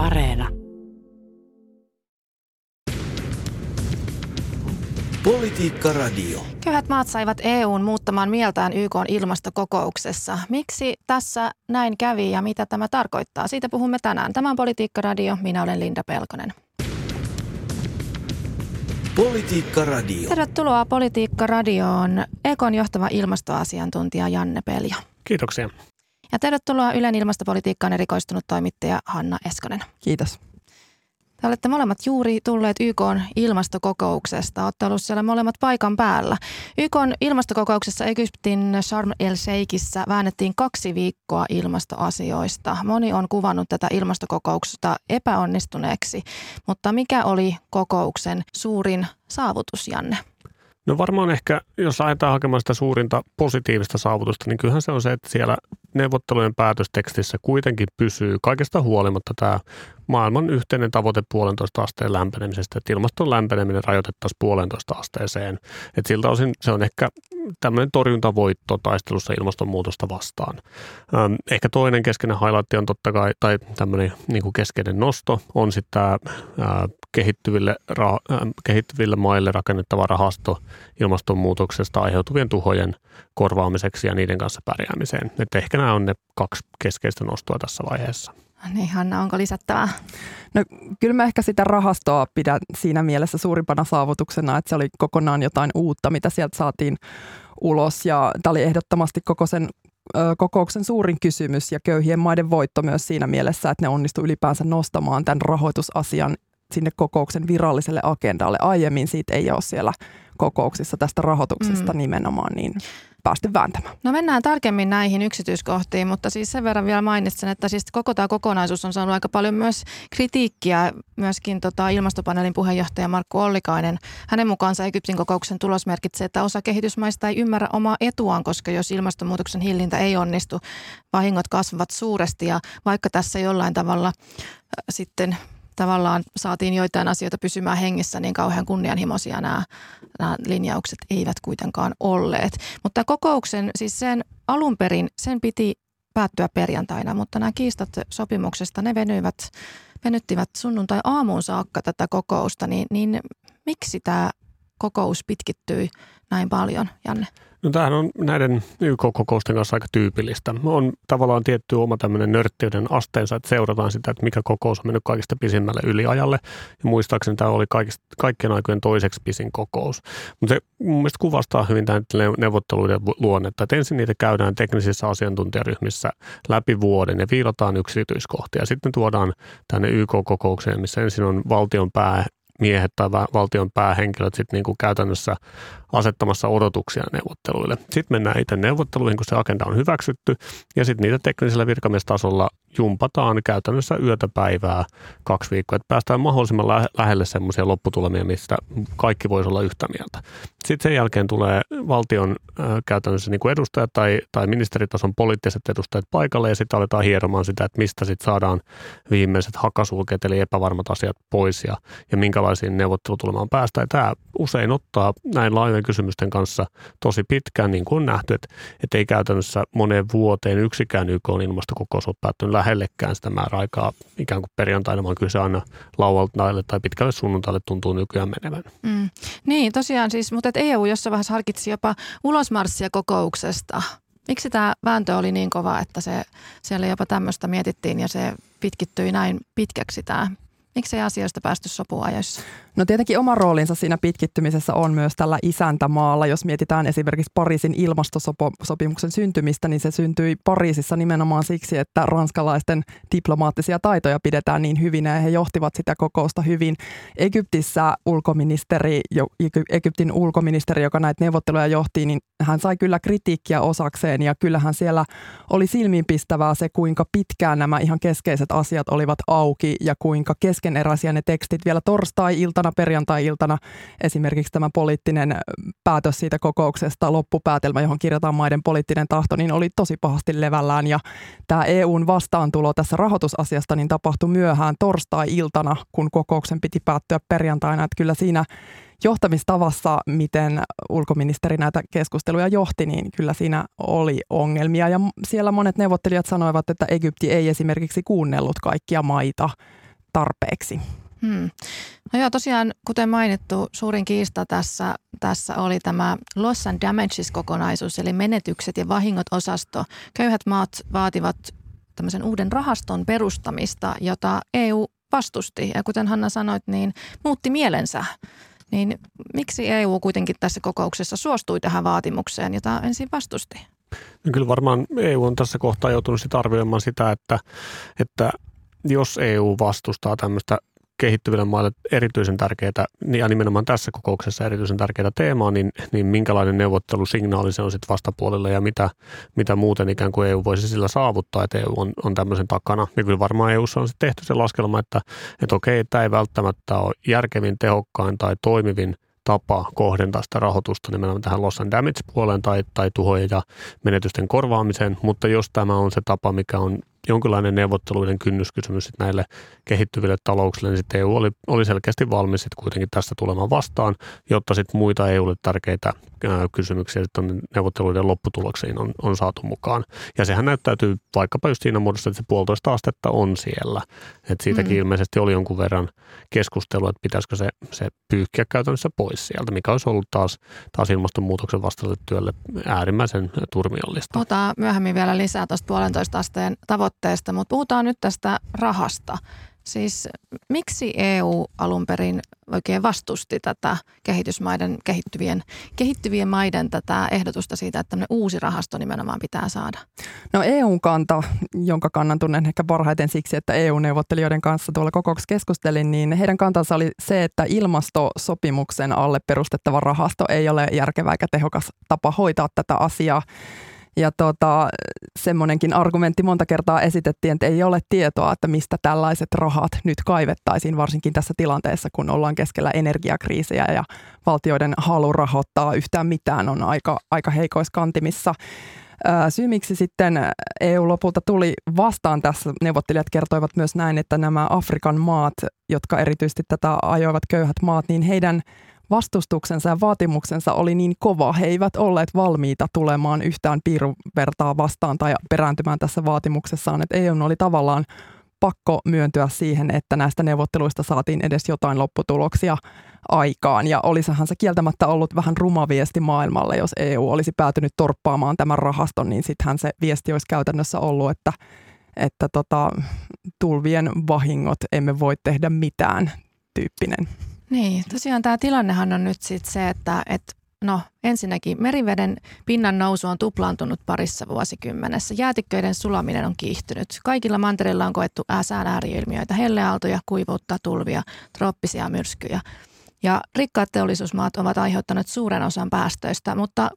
Areena. Politiikka Radio. Köyhät maat saivat EUn muuttamaan mieltään YK ilmastokokouksessa. Miksi tässä näin kävi ja mitä tämä tarkoittaa? Siitä puhumme tänään. Tämä on Politiikka Radio. Minä olen Linda Pelkonen. Politiikka Radio. Tervetuloa Politiikka Radioon Ekon johtava ilmastoasiantuntija Janne Pelja. Kiitoksia. Ja tervetuloa Ylen ilmastopolitiikkaan erikoistunut toimittaja Hanna Eskonen. Kiitos. Te olette molemmat juuri tulleet YK ilmastokokouksesta. Olette olleet siellä molemmat paikan päällä. YK ilmastokokouksessa Egyptin Sharm el Sheikissä väännettiin kaksi viikkoa ilmastoasioista. Moni on kuvannut tätä ilmastokokouksesta epäonnistuneeksi, mutta mikä oli kokouksen suurin saavutus, Janne? No varmaan ehkä, jos lähdetään hakemaan sitä suurinta positiivista saavutusta, niin kyllähän se on se, että siellä neuvottelujen päätöstekstissä kuitenkin pysyy kaikesta huolimatta tämä maailman yhteinen tavoite puolentoista asteen lämpenemisestä, että ilmaston lämpeneminen rajoitettaisiin puolentoista asteeseen. Et siltä osin se on ehkä tämmöinen torjuntavoitto taistelussa ilmastonmuutosta vastaan. Ehkä toinen keskeinen highlight on totta kai, tai tämmöinen niin kuin keskeinen nosto on sitten tämä kehittyville, ra- äh, kehittyville maille rakennettava rahasto ilmastonmuutoksesta aiheutuvien tuhojen korvaamiseksi ja niiden kanssa pärjäämiseen. Et ehkä nämä on ne kaksi keskeistä nostoa tässä vaiheessa. Niin Hanna, onko lisättävää? No kyllä mä ehkä sitä rahastoa pidän siinä mielessä suurimpana saavutuksena, että se oli kokonaan jotain uutta, mitä sieltä saatiin ulos. Ja tämä oli ehdottomasti koko sen kokouksen suurin kysymys ja köyhien maiden voitto myös siinä mielessä, että ne onnistu ylipäänsä nostamaan tämän rahoitusasian sinne kokouksen viralliselle agendalle. Aiemmin siitä ei ole siellä kokouksissa tästä rahoituksesta mm. nimenomaan niin päästy vääntämään. No mennään tarkemmin näihin yksityiskohtiin, mutta siis sen verran vielä mainitsen, että siis koko tämä kokonaisuus on saanut aika paljon myös kritiikkiä. Myöskin tota ilmastopaneelin puheenjohtaja Markku Ollikainen, hänen mukaansa Egyptin kokouksen tulos merkitsee, että osa kehitysmaista ei ymmärrä omaa etuaan, koska jos ilmastonmuutoksen hillintä ei onnistu, vahingot kasvavat suuresti ja vaikka tässä jollain tavalla äh, sitten tavallaan saatiin joitain asioita pysymään hengissä, niin kauhean kunnianhimoisia nämä, nämä linjaukset eivät kuitenkaan olleet. Mutta kokouksen, siis sen alun perin, sen piti päättyä perjantaina, mutta nämä kiistat sopimuksesta, ne venyivät, venyttivät sunnuntai aamuun saakka tätä kokousta, niin, niin miksi tämä kokous pitkittyi näin paljon, Janne? No tämähän on näiden YK-kokousten kanssa aika tyypillistä. On tavallaan tietty oma tämmöinen nörttiyden asteensa, että seurataan sitä, että mikä kokous on mennyt kaikista pisimmälle yliajalle. Ja muistaakseni tämä oli kaikista, kaikkien aikojen toiseksi pisin kokous. Mutta se mun mielestä kuvastaa hyvin tämän neuvotteluiden luonnetta, että ensin niitä käydään teknisissä asiantuntijaryhmissä läpi vuoden ja viilataan yksityiskohtia. Sitten tuodaan tänne YK-kokoukseen, missä ensin on valtion pää miehet tai valtion päähenkilöt sitten niin kuin käytännössä asettamassa odotuksia neuvotteluille. Sitten mennään itse neuvotteluihin, kun se agenda on hyväksytty, ja sitten niitä teknisellä virkamiestasolla jumpataan käytännössä yötä päivää kaksi viikkoa, että päästään mahdollisimman lähelle semmoisia lopputulemia, mistä kaikki voisi olla yhtä mieltä. Sitten sen jälkeen tulee valtion käytännössä niin kuin edustajat tai, tai ministeritason poliittiset edustajat paikalle, ja sitten aletaan hieromaan sitä, että mistä sitten saadaan viimeiset hakasulkeet, eli epävarmat asiat pois, ja, ja minkälaisiin neuvottelutulemaan päästään. Tämä usein ottaa näin laajojen kysymysten kanssa tosi pitkään, niin kuin on nähty, että, että ei käytännössä moneen vuoteen yksikään YK on ilmastokokous ole päättynyt lähellekään sitä määräaikaa ikään kuin perjantaina, vaan kyllä se aina lauantaille tai pitkälle sunnuntaille tuntuu nykyään menevän. Mm. Niin, tosiaan siis, mutta EU jossain vaiheessa harkitsi jopa ulosmarssia kokouksesta. Miksi tämä vääntö oli niin kova, että se, siellä jopa tämmöistä mietittiin ja se pitkittyi näin pitkäksi tämä Miksi asioista päästy sopuun ajoissa? No tietenkin oma roolinsa siinä pitkittymisessä on myös tällä isäntämaalla. Jos mietitään esimerkiksi Pariisin ilmastosopimuksen syntymistä, niin se syntyi Pariisissa nimenomaan siksi, että ranskalaisten diplomaattisia taitoja pidetään niin hyvin ja he johtivat sitä kokousta hyvin. Egyptissä ulkoministeri, Egyptin ulkoministeri, joka näitä neuvotteluja johti, niin hän sai kyllä kritiikkiä osakseen ja kyllähän siellä oli silmiinpistävää se, kuinka pitkään nämä ihan keskeiset asiat olivat auki ja kuinka keskeneräisiä ne tekstit vielä torstai-iltana, perjantai-iltana esimerkiksi tämä poliittinen päätös siitä kokouksesta, loppupäätelmä, johon kirjataan maiden poliittinen tahto, niin oli tosi pahasti levällään ja tämä EUn vastaantulo tässä rahoitusasiasta niin tapahtui myöhään torstai-iltana, kun kokouksen piti päättyä perjantaina, että kyllä siinä johtamistavassa, miten ulkoministeri näitä keskusteluja johti, niin kyllä siinä oli ongelmia. Ja siellä monet neuvottelijat sanoivat, että Egypti ei esimerkiksi kuunnellut kaikkia maita tarpeeksi. Hmm. No joo, tosiaan kuten mainittu, suurin kiista tässä, tässä oli tämä Loss and Damages-kokonaisuus, eli menetykset ja vahingot-osasto. Köyhät maat vaativat tämmöisen uuden rahaston perustamista, jota EU vastusti. Ja kuten Hanna sanoit, niin muutti mielensä. Niin miksi EU kuitenkin tässä kokouksessa suostui tähän vaatimukseen, jota ensin vastusti? No kyllä varmaan EU on tässä kohtaa joutunut sitä arvioimaan sitä, että, että jos EU vastustaa tämmöistä kehittyville maille erityisen tärkeää, ja nimenomaan tässä kokouksessa erityisen tärkeää teemaa, niin, niin minkälainen neuvottelusignaali se on sitten vastapuolelle ja mitä, mitä muuten ikään kuin EU voisi sillä saavuttaa, että EU on, on tämmöisen takana. Ja kyllä varmaan EUssa on sitten tehty se laskelma, että, että okei, tämä ei välttämättä ole järkevin, tehokkain tai toimivin tapa kohdentaa sitä rahoitusta nimenomaan tähän loss and damage-puoleen tai, tai tuhojen ja menetysten korvaamiseen, mutta jos tämä on se tapa, mikä on jonkinlainen neuvotteluiden kynnyskysymys sit näille kehittyville talouksille, niin sitten EU oli, oli selkeästi valmis sit kuitenkin tästä tulemaan vastaan, jotta sitten muita EUlle tärkeitä ää, kysymyksiä sitten neuvotteluiden lopputuloksiin on, on saatu mukaan. Ja sehän näyttäytyy vaikkapa just siinä muodossa, että se puolitoista astetta on siellä. Et siitäkin mm. ilmeisesti oli jonkun verran keskustelua, että pitäisikö se, se pyyhkiä käytännössä pois sieltä, mikä olisi ollut taas, taas ilmastonmuutoksen vastaiselle työlle äärimmäisen turmiollista. Puhutaan myöhemmin vielä lisää tuosta puolentoista asteen tavoitteesta tavoitteesta, mutta puhutaan nyt tästä rahasta. Siis miksi EU alun perin oikein vastusti tätä kehitysmaiden, kehittyvien, kehittyvien maiden tätä ehdotusta siitä, että uusi rahasto nimenomaan pitää saada? No EUn kanta, jonka kannan tunnen ehkä parhaiten siksi, että EU-neuvottelijoiden kanssa tuolla kokouksessa keskustelin, niin heidän kantansa oli se, että ilmastosopimuksen alle perustettava rahasto ei ole järkevä eikä tehokas tapa hoitaa tätä asiaa. Ja tota, semmoinenkin argumentti monta kertaa esitettiin, että ei ole tietoa, että mistä tällaiset rahat nyt kaivettaisiin, varsinkin tässä tilanteessa, kun ollaan keskellä energiakriisejä ja valtioiden halu rahoittaa yhtään mitään on aika, aika heikoiskantimissa. Syy, miksi sitten EU lopulta tuli vastaan tässä, neuvottelijat kertoivat myös näin, että nämä Afrikan maat, jotka erityisesti tätä ajoivat köyhät maat, niin heidän vastustuksensa ja vaatimuksensa oli niin kova. He eivät olleet valmiita tulemaan yhtään piiruvertaa vastaan tai perääntymään tässä vaatimuksessaan. Että EU oli tavallaan pakko myöntyä siihen, että näistä neuvotteluista saatiin edes jotain lopputuloksia aikaan. Ja olisahan se kieltämättä ollut vähän ruma viesti maailmalle, jos EU olisi päätynyt torppaamaan tämän rahaston, niin sittenhän se viesti olisi käytännössä ollut, että, että tota, tulvien vahingot emme voi tehdä mitään tyyppinen. Niin, tosiaan tämä tilannehan on nyt sitten se, että et, no ensinnäkin meriveden pinnan nousu on tuplaantunut parissa vuosikymmenessä. Jäätikköiden sulaminen on kiihtynyt. Kaikilla mantereilla on koettu sään ääriilmiöitä, helleaaltoja, kuivuutta, tulvia, trooppisia myrskyjä. Ja rikkaat teollisuusmaat ovat aiheuttaneet suuren osan päästöistä, mutta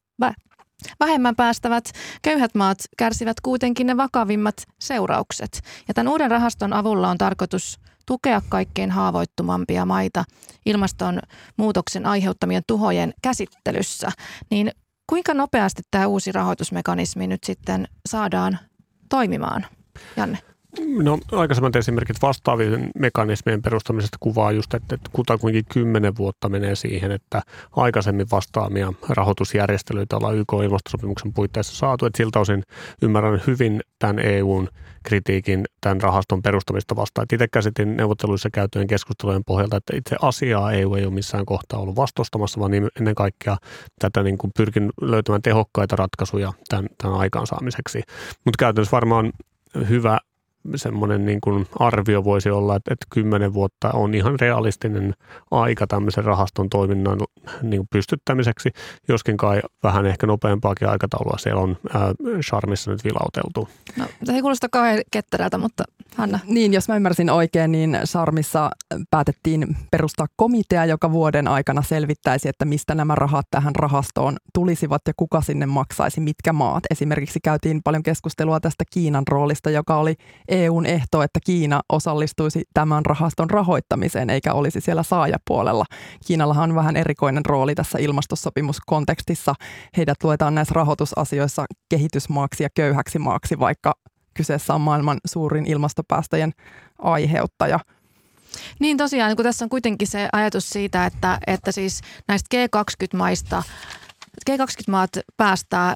Vähemmän päästävät köyhät maat kärsivät kuitenkin ne vakavimmat seuraukset. Ja tämän uuden rahaston avulla on tarkoitus tukea kaikkein haavoittumampia maita ilmastonmuutoksen aiheuttamien tuhojen käsittelyssä, niin kuinka nopeasti tämä uusi rahoitusmekanismi nyt sitten saadaan toimimaan? Janne. No aikaisemmat esimerkit vastaavien mekanismien perustamisesta kuvaa just, että, että kutakuinkin kymmenen vuotta menee siihen, että aikaisemmin vastaamia rahoitusjärjestelyitä ollaan YK-ilmastosopimuksen puitteissa saatu. Että siltä osin ymmärrän hyvin tämän EUn kritiikin tämän rahaston perustamista vastaan. itse käsitin neuvotteluissa käytyjen keskustelujen pohjalta, että itse asiaa EU ei ole missään kohtaa ollut vastustamassa, vaan ennen kaikkea tätä niin kuin pyrkin löytämään tehokkaita ratkaisuja tämän, tämän aikaansaamiseksi. Mutta käytännössä varmaan hyvä semmoinen niin kuin arvio voisi olla, että, että kymmenen vuotta on ihan realistinen aika tämmöisen rahaston toiminnan niin kuin pystyttämiseksi, joskin kai vähän ehkä nopeampaakin aikataulua siellä on ää, Charmissa nyt vilauteltu. No, se ei kuulosta kauhean ketterältä, mutta Hanna. Niin, jos mä ymmärsin oikein, niin Charmissa päätettiin perustaa komitea, joka vuoden aikana selvittäisi, että mistä nämä rahat tähän rahastoon tulisivat ja kuka sinne maksaisi, mitkä maat. Esimerkiksi käytiin paljon keskustelua tästä Kiinan roolista, joka oli EUn ehto, että Kiina osallistuisi tämän rahaston rahoittamiseen eikä olisi siellä saajapuolella. Kiinallahan on vähän erikoinen rooli tässä ilmastosopimuskontekstissa. Heidät luetaan näissä rahoitusasioissa kehitysmaaksi ja köyhäksi maaksi, vaikka kyseessä on maailman suurin ilmastopäästöjen aiheuttaja. Niin tosiaan, kun tässä on kuitenkin se ajatus siitä, että, että siis näistä G20-maista, G20-maat päästää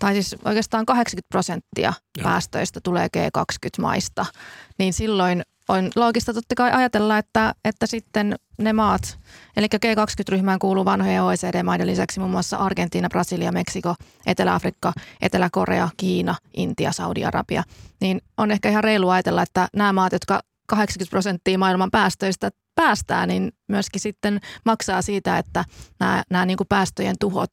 tai siis oikeastaan 80 prosenttia päästöistä tulee G20-maista, niin silloin on loogista totta kai ajatella, että, että sitten ne maat, eli G20-ryhmään kuuluu vanhojen OECD-maiden lisäksi muun muassa Argentiina, Brasilia, Meksiko, Etelä-Afrikka, Etelä-Korea, Kiina, Intia, Saudi-Arabia, niin on ehkä ihan reilu ajatella, että nämä maat, jotka 80 prosenttia maailman päästöistä päästää, niin myöskin sitten maksaa siitä, että nämä, nämä niin kuin päästöjen tuhot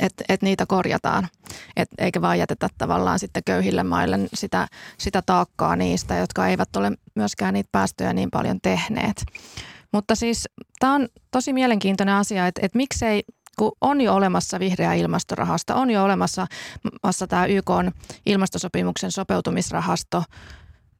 että et niitä korjataan, et, eikä vaan jätetä tavallaan sitten köyhille maille sitä, sitä taakkaa niistä, jotka eivät ole myöskään niitä päästöjä niin paljon tehneet. Mutta siis tämä on tosi mielenkiintoinen asia, että, että miksei kun on jo olemassa vihreä ilmastorahasta, on jo olemassa tämä YK ilmastosopimuksen sopeutumisrahasto,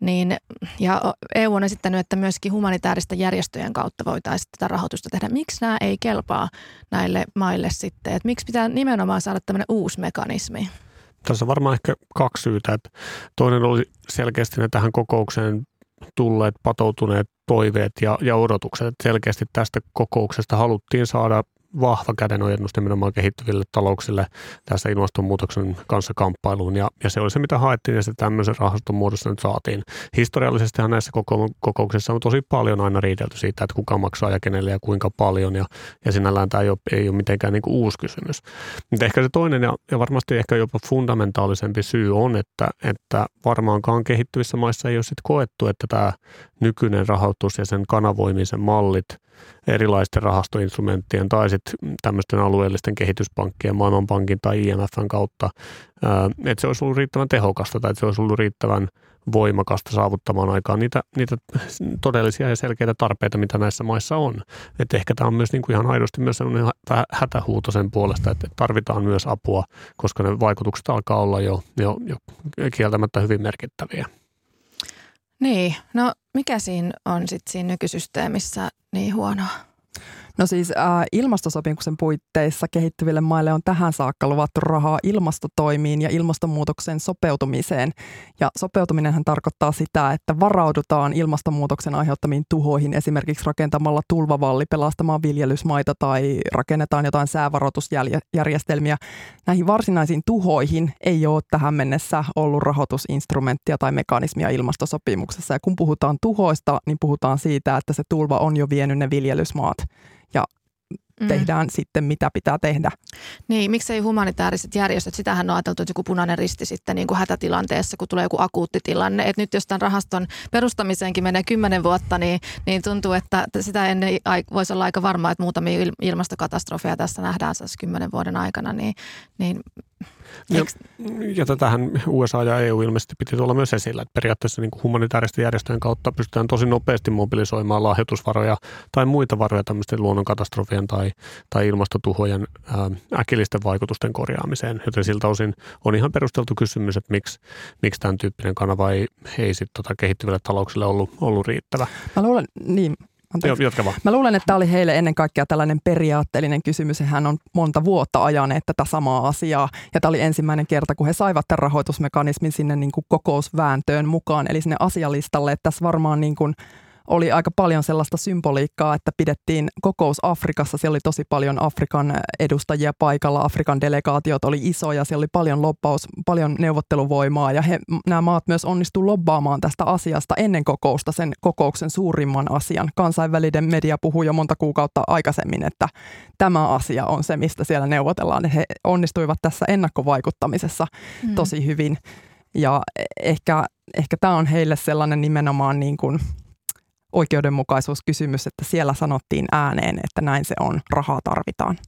niin, ja EU on esittänyt, että myöskin humanitaaristen järjestöjen kautta voitaisiin tätä rahoitusta tehdä. Miksi nämä ei kelpaa näille maille sitten? Että miksi pitää nimenomaan saada tämmöinen uusi mekanismi? Tässä on varmaan ehkä kaksi syytä. Että toinen oli selkeästi ne tähän kokoukseen tulleet patoutuneet toiveet ja, ja odotukset. Selkeästi tästä kokouksesta haluttiin saada vahva kädenojennus nimenomaan kehittyville talouksille tässä ilmastonmuutoksen kanssa kamppailuun. Ja, ja se oli se, mitä haettiin ja se tämmöisen rahaston muodossa nyt saatiin. Historiallisestihan näissä koko, kokouksissa on tosi paljon aina riidelty siitä, että kuka maksaa ja kenelle ja kuinka paljon. Ja, ja sinällään tämä ei ole, ei ole mitenkään niin kuin uusi kysymys. Mutta ehkä se toinen ja, ja varmasti ehkä jopa fundamentaalisempi syy on, että, että varmaankaan kehittyvissä maissa ei ole sit koettu, että tämä nykyinen rahoitus ja sen kanavoimisen mallit – erilaisten rahastoinstrumenttien tai sitten tämmöisten alueellisten kehityspankkien, Maailmanpankin tai IMFn kautta, että se olisi ollut riittävän tehokasta tai että se olisi ollut riittävän voimakasta saavuttamaan aikaan niitä, niitä todellisia ja selkeitä tarpeita, mitä näissä maissa on. Et ehkä tämä on myös niin kuin ihan aidosti myös sellainen hätähuuto sen puolesta, että tarvitaan myös apua, koska ne vaikutukset alkaa olla jo, jo, jo kieltämättä hyvin merkittäviä. Niin, no mikä siinä on sitten siinä nykysysteemissä niin huonoa? No siis äh, ilmastosopimuksen puitteissa kehittyville maille on tähän saakka luvattu rahaa ilmastotoimiin ja ilmastonmuutoksen sopeutumiseen. Ja sopeutuminenhan tarkoittaa sitä, että varaudutaan ilmastonmuutoksen aiheuttamiin tuhoihin esimerkiksi rakentamalla tulvavalli pelastamaan viljelysmaita tai rakennetaan jotain säävaroitusjärjestelmiä. Näihin varsinaisiin tuhoihin ei ole tähän mennessä ollut rahoitusinstrumenttia tai mekanismia ilmastosopimuksessa. Ja kun puhutaan tuhoista, niin puhutaan siitä, että se tulva on jo vienyt ne viljelysmaat ja mm. tehdään sitten mitä pitää tehdä. Niin, miksei humanitaariset järjestöt, sitähän on ajateltu, että joku punainen risti sitten niin kuin hätätilanteessa, kun tulee joku akuutti tilanne. Että nyt jos tämän rahaston perustamiseenkin menee kymmenen vuotta, niin, niin tuntuu, että sitä ennen voisi olla aika varmaa, että muutamia ilmastokatastrofeja tässä nähdään kymmenen vuoden aikana, niin, niin ja, ja tätähän USA ja EU ilmeisesti piti olla myös esillä, että periaatteessa niin humanitaaristen järjestöjen kautta pystytään tosi nopeasti mobilisoimaan lahjoitusvaroja tai muita varoja tämmöisten luonnonkatastrofien tai, tai ilmastotuhojen ää, äkillisten vaikutusten korjaamiseen. Joten siltä osin on ihan perusteltu kysymys, että miksi, miksi tämän tyyppinen kanava ei, ei sit tota kehittyville talouksille ollut, ollut riittävä. Mä luulen, niin Anteeksi. Jatka vaan. Mä luulen, että tämä oli heille ennen kaikkea tällainen periaatteellinen kysymys. Hän on monta vuotta ajaneet tätä samaa asiaa. Ja tämä oli ensimmäinen kerta, kun he saivat tämän rahoitusmekanismin sinne niin kuin kokousvääntöön mukaan, eli sinne asialistalle. Että tässä varmaan niin kuin oli aika paljon sellaista symboliikkaa, että pidettiin kokous Afrikassa. Siellä oli tosi paljon Afrikan edustajia paikalla. Afrikan delegaatiot oli isoja. Siellä oli paljon lobbaus, paljon neuvotteluvoimaa ja he, nämä maat myös onnistu lobbaamaan tästä asiasta ennen kokousta sen kokouksen suurimman asian. Kansainvälinen media puhui jo monta kuukautta aikaisemmin, että tämä asia on se, mistä siellä neuvotellaan. He onnistuivat tässä ennakkovaikuttamisessa mm. tosi hyvin. Ja ehkä, ehkä tämä on heille sellainen nimenomaan niin kuin – oikeudenmukaisuuskysymys, että siellä sanottiin ääneen, että näin se on, rahaa tarvitaan.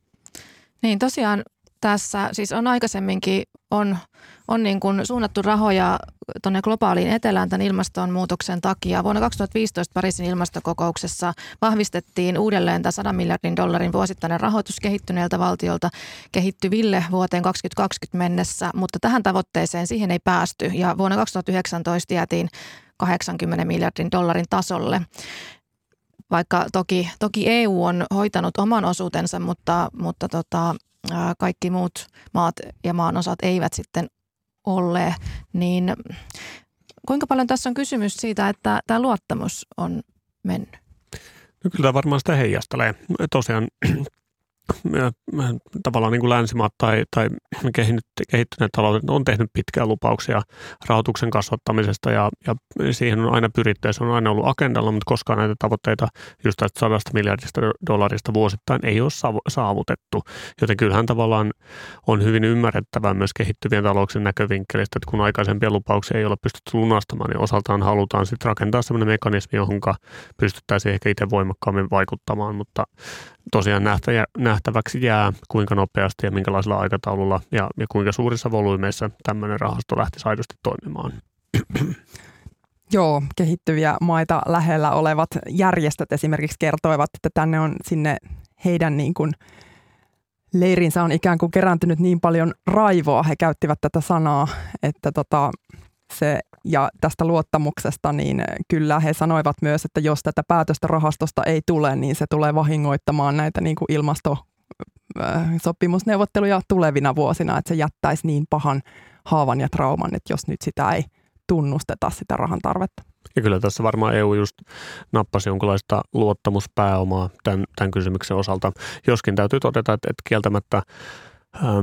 Niin tosiaan tässä siis on aikaisemminkin on, on niin kuin suunnattu rahoja tuonne globaaliin etelään tämän ilmastonmuutoksen takia. Vuonna 2015 Pariisin ilmastokokouksessa vahvistettiin uudelleen tämä 100 miljardin dollarin vuosittainen rahoitus kehittyneeltä valtiolta kehittyville vuoteen 2020 mennessä, mutta tähän tavoitteeseen siihen ei päästy ja vuonna 2019 jäätiin 80 miljardin dollarin tasolle. Vaikka toki, toki EU on hoitanut oman osuutensa, mutta, mutta tota, kaikki muut maat ja maanosat eivät sitten ole, niin kuinka paljon tässä on kysymys siitä, että tämä luottamus on mennyt? No kyllä varmaan sitä heijastelee. Tosiaan tavallaan niin kuin länsimaat tai, tai kehittyneet taloudet on tehnyt pitkään lupauksia rahoituksen kasvattamisesta ja, ja siihen on aina pyritty ja se on aina ollut agendalla, mutta koskaan näitä tavoitteita just tästä sadasta miljardista dollarista vuosittain ei ole saavutettu. Joten kyllähän tavallaan on hyvin ymmärrettävää myös kehittyvien talouksien näkövinkkelistä, että kun aikaisempia lupauksia ei ole pystytty lunastamaan, niin osaltaan halutaan sitten rakentaa sellainen mekanismi, johon pystyttäisiin ehkä itse voimakkaammin vaikuttamaan, mutta tosiaan nähtäväksi jää, kuinka nopeasti ja minkälaisella aikataululla ja, ja kuinka suurissa volyymeissa tämmöinen rahasto lähtisi aidosti toimimaan. Joo, kehittyviä maita lähellä olevat järjestöt esimerkiksi kertoivat, että tänne on sinne heidän niin kuin leirinsä on ikään kuin kerääntynyt niin paljon raivoa, he käyttivät tätä sanaa, että tota, se, ja tästä luottamuksesta, niin kyllä he sanoivat myös, että jos tätä päätöstä rahastosta ei tule, niin se tulee vahingoittamaan näitä niin kuin ilmasto sopimusneuvotteluja tulevina vuosina, että se jättäisi niin pahan haavan ja trauman, että jos nyt sitä ei tunnusteta sitä rahan tarvetta. Ja kyllä tässä varmaan EU just nappasi jonkinlaista luottamuspääomaa tämän, tämän kysymyksen osalta. Joskin täytyy todeta, että, että kieltämättä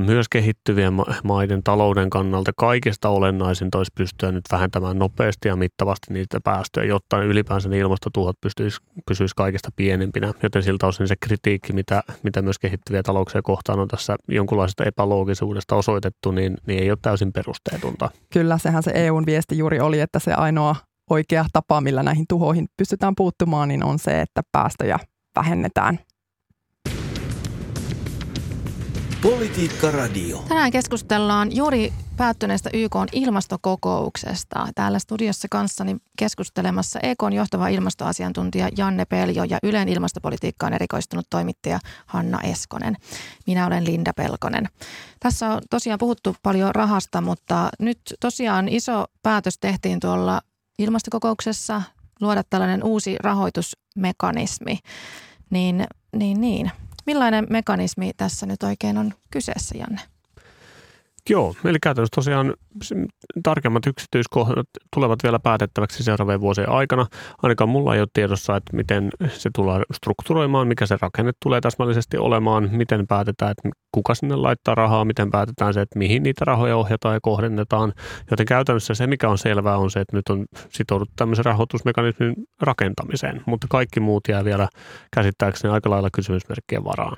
myös kehittyvien maiden talouden kannalta kaikista olennaisinta olisi pystyä nyt vähentämään nopeasti ja mittavasti niitä päästöjä, jotta ylipäänsä ne ilmastotuhot pystyisi, pysyisi kaikista pienempinä. Joten siltä osin se kritiikki, mitä, mitä myös kehittyviä talouksia kohtaan on tässä jonkunlaisesta epäloogisuudesta osoitettu, niin, niin ei ole täysin perusteetonta. Kyllä, sehän se EUn viesti juuri oli, että se ainoa oikea tapa, millä näihin tuhoihin pystytään puuttumaan, niin on se, että päästöjä vähennetään Politiikka Radio. Tänään keskustellaan juuri päättyneestä YK ilmastokokouksesta. Täällä studiossa kanssani keskustelemassa EK johtava ilmastoasiantuntija Janne Peljo ja Ylen ilmastopolitiikkaan erikoistunut toimittaja Hanna Eskonen. Minä olen Linda Pelkonen. Tässä on tosiaan puhuttu paljon rahasta, mutta nyt tosiaan iso päätös tehtiin tuolla ilmastokokouksessa luoda tällainen uusi rahoitusmekanismi. Niin, niin, niin. Millainen mekanismi tässä nyt oikein on kyseessä, Janne? Joo, eli käytännössä tosiaan tarkemmat yksityiskohdat tulevat vielä päätettäväksi seuraavien vuosien aikana. Ainakaan mulla ei ole tiedossa, että miten se tulee strukturoimaan, mikä se rakenne tulee täsmällisesti olemaan, miten päätetään, että kuka sinne laittaa rahaa, miten päätetään se, että mihin niitä rahoja ohjataan ja kohdennetaan. Joten käytännössä se, mikä on selvää, on se, että nyt on sitouduttu tämmöisen rahoitusmekanismin rakentamiseen, mutta kaikki muut jää vielä käsittääkseni aika lailla kysymysmerkkien varaan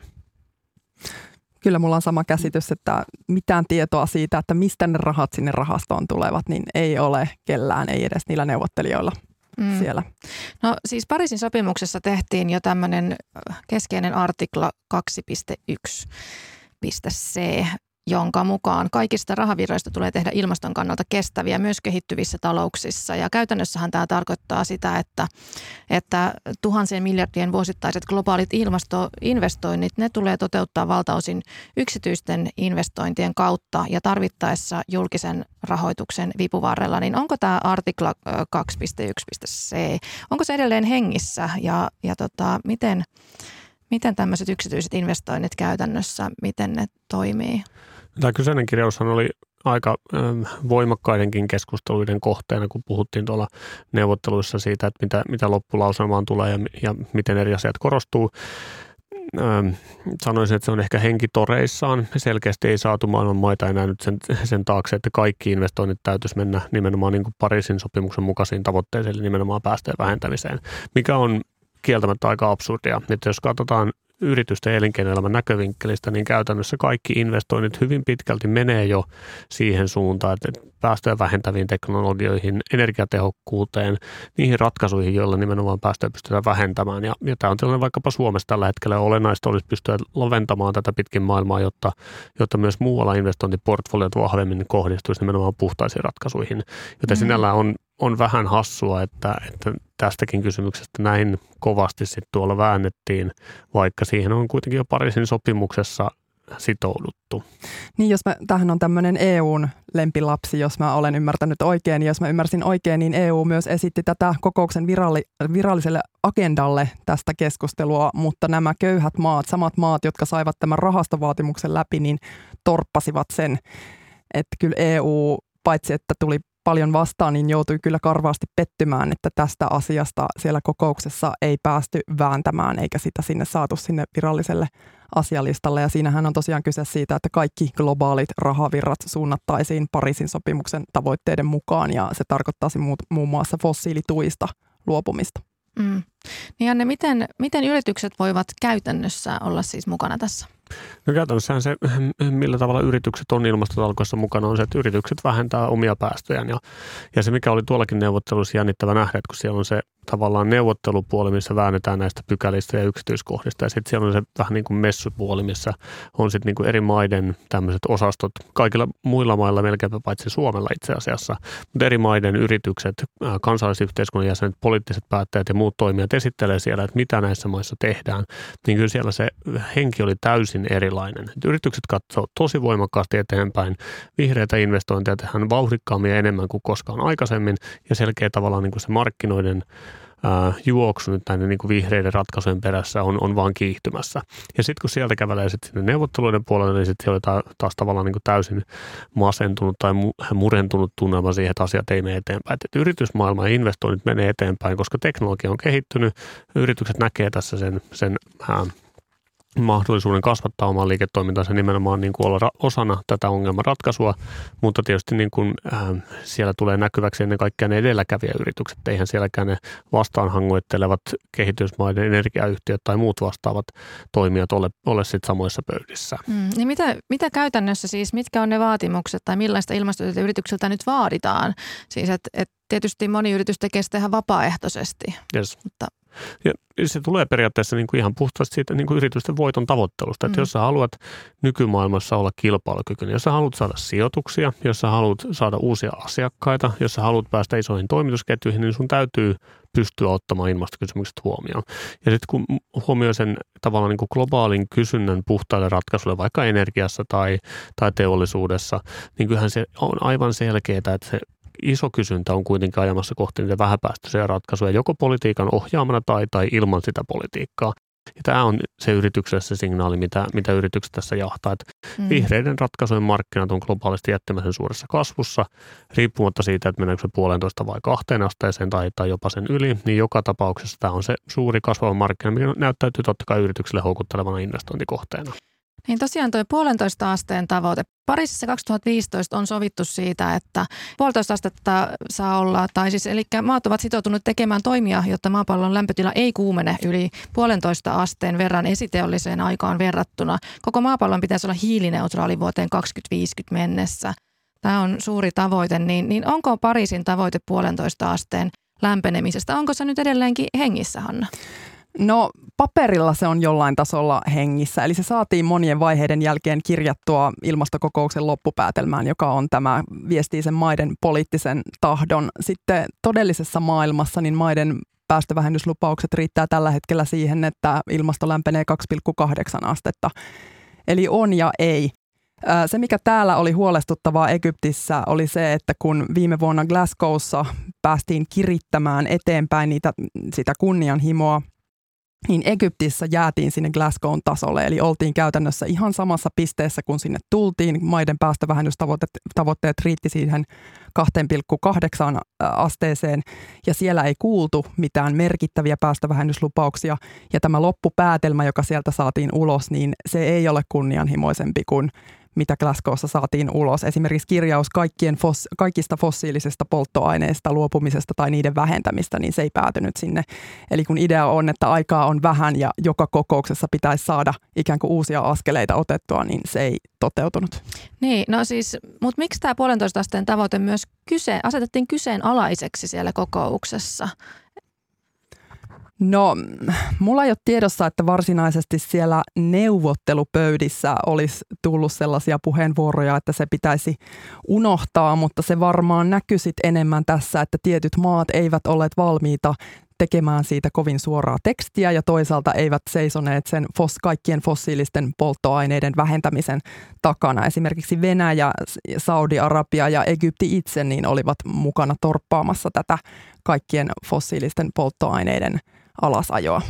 kyllä mulla on sama käsitys, että mitään tietoa siitä, että mistä ne rahat sinne rahastoon tulevat, niin ei ole kellään, ei edes niillä neuvottelijoilla mm. siellä. No siis Pariisin sopimuksessa tehtiin jo tämmöinen keskeinen artikla 2.1.c, jonka mukaan kaikista rahavirroista tulee tehdä ilmaston kannalta kestäviä myös kehittyvissä talouksissa. Ja käytännössähän tämä tarkoittaa sitä, että, että tuhansien miljardien vuosittaiset globaalit ilmastoinvestoinnit, ne tulee toteuttaa valtaosin yksityisten investointien kautta ja tarvittaessa julkisen rahoituksen vipuvarrella. Niin onko tämä artikla 2.1.c, onko se edelleen hengissä ja, ja tota, miten, miten tämmöiset yksityiset investoinnit käytännössä, miten ne toimii? Tämä kyseinen kirjaushan oli aika ähm, voimakkaidenkin keskusteluiden kohteena, kun puhuttiin tuolla neuvotteluissa siitä, että mitä, mitä loppulauselmaan tulee ja, ja miten eri asiat korostuu. Ähm, sanoisin, että se on ehkä henkitoreissaan. Selkeästi ei saatu maailman maita enää nyt sen, sen taakse, että kaikki investoinnit täytyisi mennä nimenomaan niin kuin Pariisin sopimuksen mukaisiin tavoitteisiin, eli nimenomaan päästöjen vähentämiseen, mikä on kieltämättä aika absurdia. Että jos katsotaan yritysten elinkeinoelämän näkövinkkelistä, niin käytännössä kaikki investoinnit hyvin pitkälti menee jo siihen suuntaan, että päästöjä vähentäviin teknologioihin, energiatehokkuuteen, niihin ratkaisuihin, joilla nimenomaan päästöjä pystytään vähentämään. Ja, ja tämä on tilanne vaikkapa Suomessa tällä hetkellä olennaista olisi pystyä loventamaan tätä pitkin maailmaa, jotta, jotta myös muualla investointiportfoliot vahvemmin kohdistuisi nimenomaan puhtaisiin ratkaisuihin. Joten mm. sinällään on on vähän hassua, että, että tästäkin kysymyksestä näin kovasti sitten tuolla väännettiin, vaikka siihen on kuitenkin jo Pariisin sopimuksessa sitouduttu. Niin, jos mä, tähän on tämmöinen EUn lempilapsi, jos mä olen ymmärtänyt oikein. Ja jos mä ymmärsin oikein, niin EU myös esitti tätä kokouksen viralli, viralliselle agendalle tästä keskustelua, mutta nämä köyhät maat, samat maat, jotka saivat tämän rahastovaatimuksen läpi, niin torppasivat sen. Että kyllä EU, paitsi että tuli paljon vastaan, niin joutui kyllä karvaasti pettymään, että tästä asiasta siellä kokouksessa ei päästy vääntämään eikä sitä sinne saatu sinne viralliselle asialistalle. Ja siinähän on tosiaan kyse siitä, että kaikki globaalit rahavirrat suunnattaisiin Pariisin sopimuksen tavoitteiden mukaan ja se tarkoittaisi muun muassa fossiilituista luopumista. Mm. Niin Janne, miten, miten yritykset voivat käytännössä olla siis mukana tässä? No käytännössähän se, millä tavalla yritykset on ilmastotalkoissa mukana, on se, että yritykset vähentää omia päästöjään. Ja, ja se, mikä oli tuollakin neuvottelussa jännittävä nähdä, että kun siellä on se tavallaan neuvottelupuoli, missä väännetään näistä pykälistä ja yksityiskohdista. Ja sitten siellä on se vähän niin kuin messupuoli, missä on sitten niin kuin eri maiden tämmöiset osastot, kaikilla muilla mailla melkeinpä paitsi Suomella itse asiassa, mutta eri maiden yritykset, kansallisyhteiskunnan jäsenet, poliittiset päättäjät ja muut toimijat esittelee siellä, että mitä näissä maissa tehdään. Niin kyllä siellä se henki oli täysin erilainen. Et yritykset katsoo tosi voimakkaasti eteenpäin. Vihreitä investointeja tehdään vauhdikkaammin ja enemmän kuin koskaan aikaisemmin ja selkeä tavallaan niin kuin se markkinoiden juoksu nyt näiden niin kuin vihreiden ratkaisujen perässä on, on vaan kiihtymässä. Ja sitten kun sieltä kävelee sitten sinne neuvotteluiden puolelle, niin sitten siellä oli taas tavallaan niin kuin täysin masentunut tai murentunut tunnelma siihen, että asiat ei mene eteenpäin. Että yritysmaailma ja investoinnit menee eteenpäin, koska teknologia on kehittynyt, yritykset näkee tässä sen, sen mahdollisuuden kasvattaa omaa liiketoimintansa nimenomaan niin kuin olla osana tätä ongelman ratkaisua, mutta tietysti niin kuin, äh, siellä tulee näkyväksi ennen kaikkea ne edelläkävijäyritykset, eihän sielläkään ne vastaanhangoittelevat kehitysmaiden energiayhtiöt tai muut vastaavat toimijat ole, ole sit samoissa pöydissä. Mm, niin mitä, mitä käytännössä siis, mitkä on ne vaatimukset tai millaista ilmastotyötä yritykseltä nyt vaaditaan? Siis että et tietysti moni yritys tekee sitä ihan vapaaehtoisesti, yes. mutta ja se tulee periaatteessa niin kuin ihan puhtaasti siitä niin kuin yritysten voiton tavoittelusta. Mm. Että jos sä haluat nykymaailmassa olla kilpailukykyinen, jos sä haluat saada sijoituksia, jos sä haluat saada uusia asiakkaita, jos sä haluat päästä isoihin toimitusketjuihin, niin sun täytyy pystyä ottamaan ilmastokysymykset huomioon. Ja sitten kun huomioi sen tavallaan niin kuin globaalin kysynnän puhtaille ratkaisuille, vaikka energiassa tai, tai teollisuudessa, niin kyllähän se on aivan selkeää, että se iso kysyntä on kuitenkin ajamassa kohti niitä vähäpäästöisiä ratkaisuja, joko politiikan ohjaamana tai, tai ilman sitä politiikkaa. Ja tämä on se yritykselle se signaali, mitä, mitä yritykset tässä jahtaa. Että mm. Vihreiden ratkaisujen markkinat on globaalisti jättämäisen suuressa kasvussa, riippumatta siitä, että mennäänkö se puolentoista vai kahteen asteeseen tai, tai jopa sen yli, niin joka tapauksessa tämä on se suuri kasvava markkina, mikä näyttäytyy totta kai yritykselle houkuttelevana investointikohteena. Niin tosiaan tuo puolentoista asteen tavoite. Pariisissa 2015 on sovittu siitä, että puolitoista astetta saa olla, tai siis eli maat ovat sitoutuneet tekemään toimia, jotta maapallon lämpötila ei kuumene yli puolentoista asteen verran esiteolliseen aikaan verrattuna. Koko maapallon pitäisi olla hiilineutraali vuoteen 2050 mennessä. Tämä on suuri tavoite, niin, niin onko Pariisin tavoite puolentoista asteen lämpenemisestä, onko se nyt edelleenkin hengissä, Hanna? No paperilla se on jollain tasolla hengissä, eli se saatiin monien vaiheiden jälkeen kirjattua ilmastokokouksen loppupäätelmään, joka on tämä viestii sen maiden poliittisen tahdon. Sitten todellisessa maailmassa niin maiden päästövähennyslupaukset riittää tällä hetkellä siihen, että ilmasto lämpenee 2,8 astetta. Eli on ja ei. Se, mikä täällä oli huolestuttavaa Egyptissä, oli se, että kun viime vuonna Glasgowssa päästiin kirittämään eteenpäin niitä, sitä kunnianhimoa niin Egyptissä jäätiin sinne Glasgown tasolle, eli oltiin käytännössä ihan samassa pisteessä, kun sinne tultiin. Maiden päästövähennystavoitteet riitti siihen 2,8 asteeseen, ja siellä ei kuultu mitään merkittäviä päästövähennyslupauksia. Ja tämä loppupäätelmä, joka sieltä saatiin ulos, niin se ei ole kunnianhimoisempi kuin mitä Glasgowssa saatiin ulos. Esimerkiksi kirjaus kaikkien fos, kaikista fossiilisista polttoaineista luopumisesta tai niiden vähentämistä, niin se ei päätynyt sinne. Eli kun idea on, että aikaa on vähän ja joka kokouksessa pitäisi saada ikään kuin uusia askeleita otettua, niin se ei toteutunut. Niin, no siis, mutta miksi tämä puolentoista asteen tavoite myös kyse, asetettiin kyseenalaiseksi siellä kokouksessa? No, mulla ei ole tiedossa, että varsinaisesti siellä neuvottelupöydissä olisi tullut sellaisia puheenvuoroja, että se pitäisi unohtaa, mutta se varmaan näkyisi enemmän tässä, että tietyt maat eivät olleet valmiita tekemään siitä kovin suoraa tekstiä ja toisaalta eivät seisoneet sen fos, kaikkien fossiilisten polttoaineiden vähentämisen takana. Esimerkiksi Venäjä, Saudi-Arabia ja Egypti itse niin olivat mukana torppaamassa tätä kaikkien fossiilisten polttoaineiden alasajoa.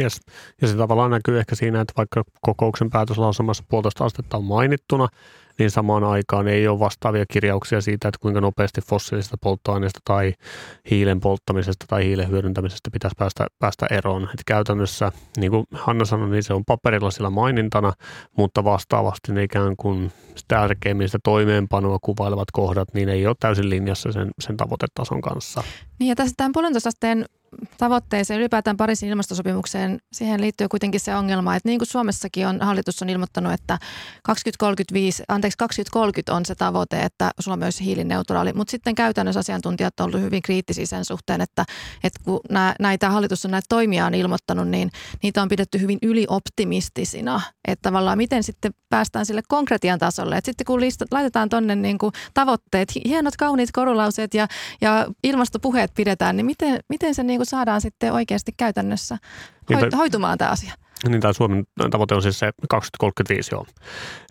Yes. Ja se tavallaan näkyy ehkä siinä, että vaikka kokouksen päätöslausumassa puolitoista astetta on mainittuna, niin samaan aikaan ei ole vastaavia kirjauksia siitä, että kuinka nopeasti fossiilisista polttoaineista tai hiilen polttamisesta tai hiilen hyödyntämisestä pitäisi päästä, päästä eroon. Et käytännössä, niin kuin Hanna sanoi, niin se on paperilla sillä mainintana, mutta vastaavasti ne ikään kuin tärkeimmin sitä toimeenpanoa kuvailevat kohdat, niin ei ole täysin linjassa sen, sen tavoitetason kanssa. Niin ja tässä tämän puolentoista asteen tavoitteeseen, ylipäätään Pariisin ilmastosopimukseen, siihen liittyy kuitenkin se ongelma, että niin kuin Suomessakin on, hallitus on ilmoittanut, että 2035, anteeksi 2030 on se tavoite, että Suomi olisi hiilineutraali, mutta sitten käytännössä asiantuntijat ovat olleet hyvin kriittisiä sen suhteen, että, että kun näitä hallitus on näitä toimia on ilmoittanut, niin niitä on pidetty hyvin ylioptimistisina, että tavallaan miten sitten päästään sille konkretian tasolle, että sitten kun listat, laitetaan tuonne niin tavoitteet, hienot kauniit korulauseet ja, ja ilmastopuheet pidetään, niin miten, miten se niin kuin saadaan sitten oikeasti käytännössä niin, hoitumaan tämä asia? Niin tämä Suomen tavoite on siis se 2035 joo.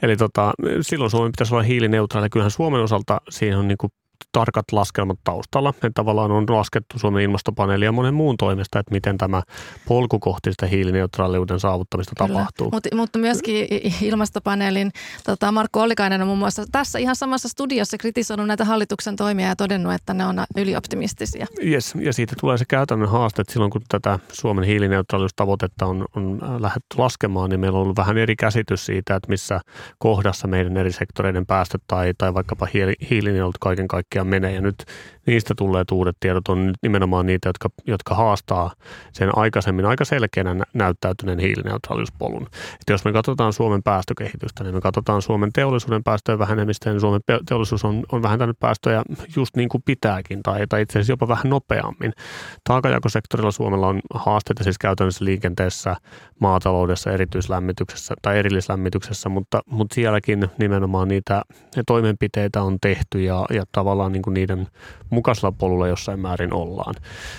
Eli tota, silloin Suomen pitäisi olla hiilineutraali. Kyllähän Suomen osalta siihen on niin kuin tarkat laskelmat taustalla. Ne tavallaan on laskettu Suomen ilmastopaneeli ja monen muun toimesta, että miten tämä polku kohti sitä hiilineutraaliuden saavuttamista Kyllä. tapahtuu. Mut, mutta myöskin ilmastopaneelin tota Markku Ollikainen on muun muassa tässä ihan samassa studiossa kritisoinut näitä hallituksen toimia ja todennut, että ne on ylioptimistisia. Yes, ja siitä tulee se käytännön haaste, että silloin kun tätä Suomen hiilineutraaliustavoitetta on, on lähdetty laskemaan, niin meillä on ollut vähän eri käsitys siitä, että missä kohdassa meidän eri sektoreiden päästöt tai, tai vaikkapa hiilinielut kaiken kaikkiaan tosiaan menee. Ja nyt niistä tulleet uudet tiedot on nimenomaan niitä, jotka, jotka haastaa sen aikaisemmin aika selkeänä näyttäytyneen hiilineutraaliuspolun. Että jos me katsotaan Suomen päästökehitystä, niin me katsotaan Suomen teollisuuden päästöjen vähenemistä, niin Suomen teollisuus on, on vähentänyt päästöjä just niin kuin pitääkin, tai, tai itse asiassa jopa vähän nopeammin. Taakajakosektorilla Suomella on haasteita siis käytännössä liikenteessä, maataloudessa, erityislämmityksessä tai erillislämmityksessä, mutta, mutta sielläkin nimenomaan niitä toimenpiteitä on tehty ja, ja tavallaan niin kuin niiden mukaisella polulla jossain määrin ollaan.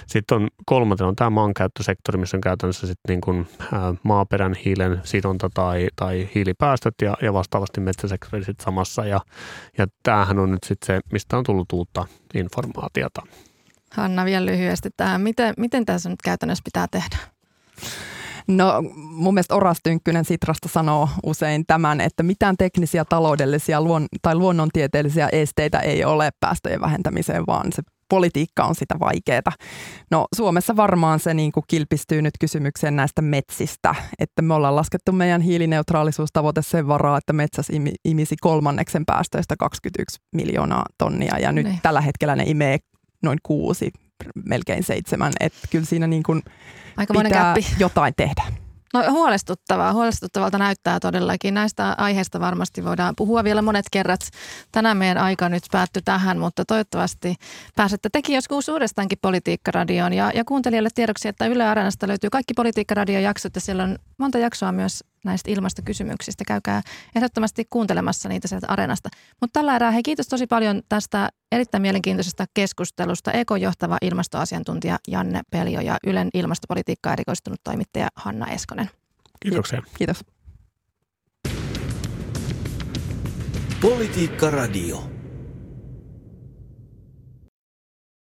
Sitten on kolmantena on tämä maankäyttösektori, missä on käytännössä sitten niin kuin, maaperän hiilen sidonta tai, tai hiilipäästöt ja, ja vastaavasti metsäsektori sitten samassa. Ja, ja tämähän on nyt sitten se, mistä on tullut uutta informaatiota. Hanna, vielä lyhyesti tähän. Miten, miten tässä nyt käytännössä pitää tehdä? No mun mielestä Oras Tynkkynen Sitrasta sanoo usein tämän, että mitään teknisiä, taloudellisia luon, tai luonnontieteellisiä esteitä ei ole päästöjen vähentämiseen, vaan se politiikka on sitä vaikeaa. No Suomessa varmaan se niin kuin kilpistyy nyt kysymykseen näistä metsistä, että me ollaan laskettu meidän hiilineutraalisuustavoite sen varaa, että metsäs imisi kolmanneksen päästöistä 21 miljoonaa tonnia ja nyt ne. Niin. tällä hetkellä ne imee noin kuusi, melkein seitsemän, että kyllä siinä niin kuin Aika pitää käppi. jotain tehdä. No huolestuttavaa. Huolestuttavalta näyttää todellakin. Näistä aiheista varmasti voidaan puhua vielä monet kerrat. Tänään meidän aika nyt päättyi tähän, mutta toivottavasti pääsette tekin joskus uudestaankin Politiikkaradioon. Ja, ja kuuntelijalle tiedoksi, että Yle Areenasta löytyy kaikki Politiikkaradion jaksot ja siellä on monta jaksoa myös näistä ilmastokysymyksistä. Käykää ehdottomasti kuuntelemassa niitä sieltä Areenasta. Mutta tällä erää, hei kiitos tosi paljon tästä erittäin mielenkiintoisesta keskustelusta. Eko-johtava ilmastoasiantuntija Janne Peljo ja Ylen ilmastopolitiikkaa erikoistunut toimittaja Hanna Eskonen. Kiitoksia. Kiitos. Politiikka Radio.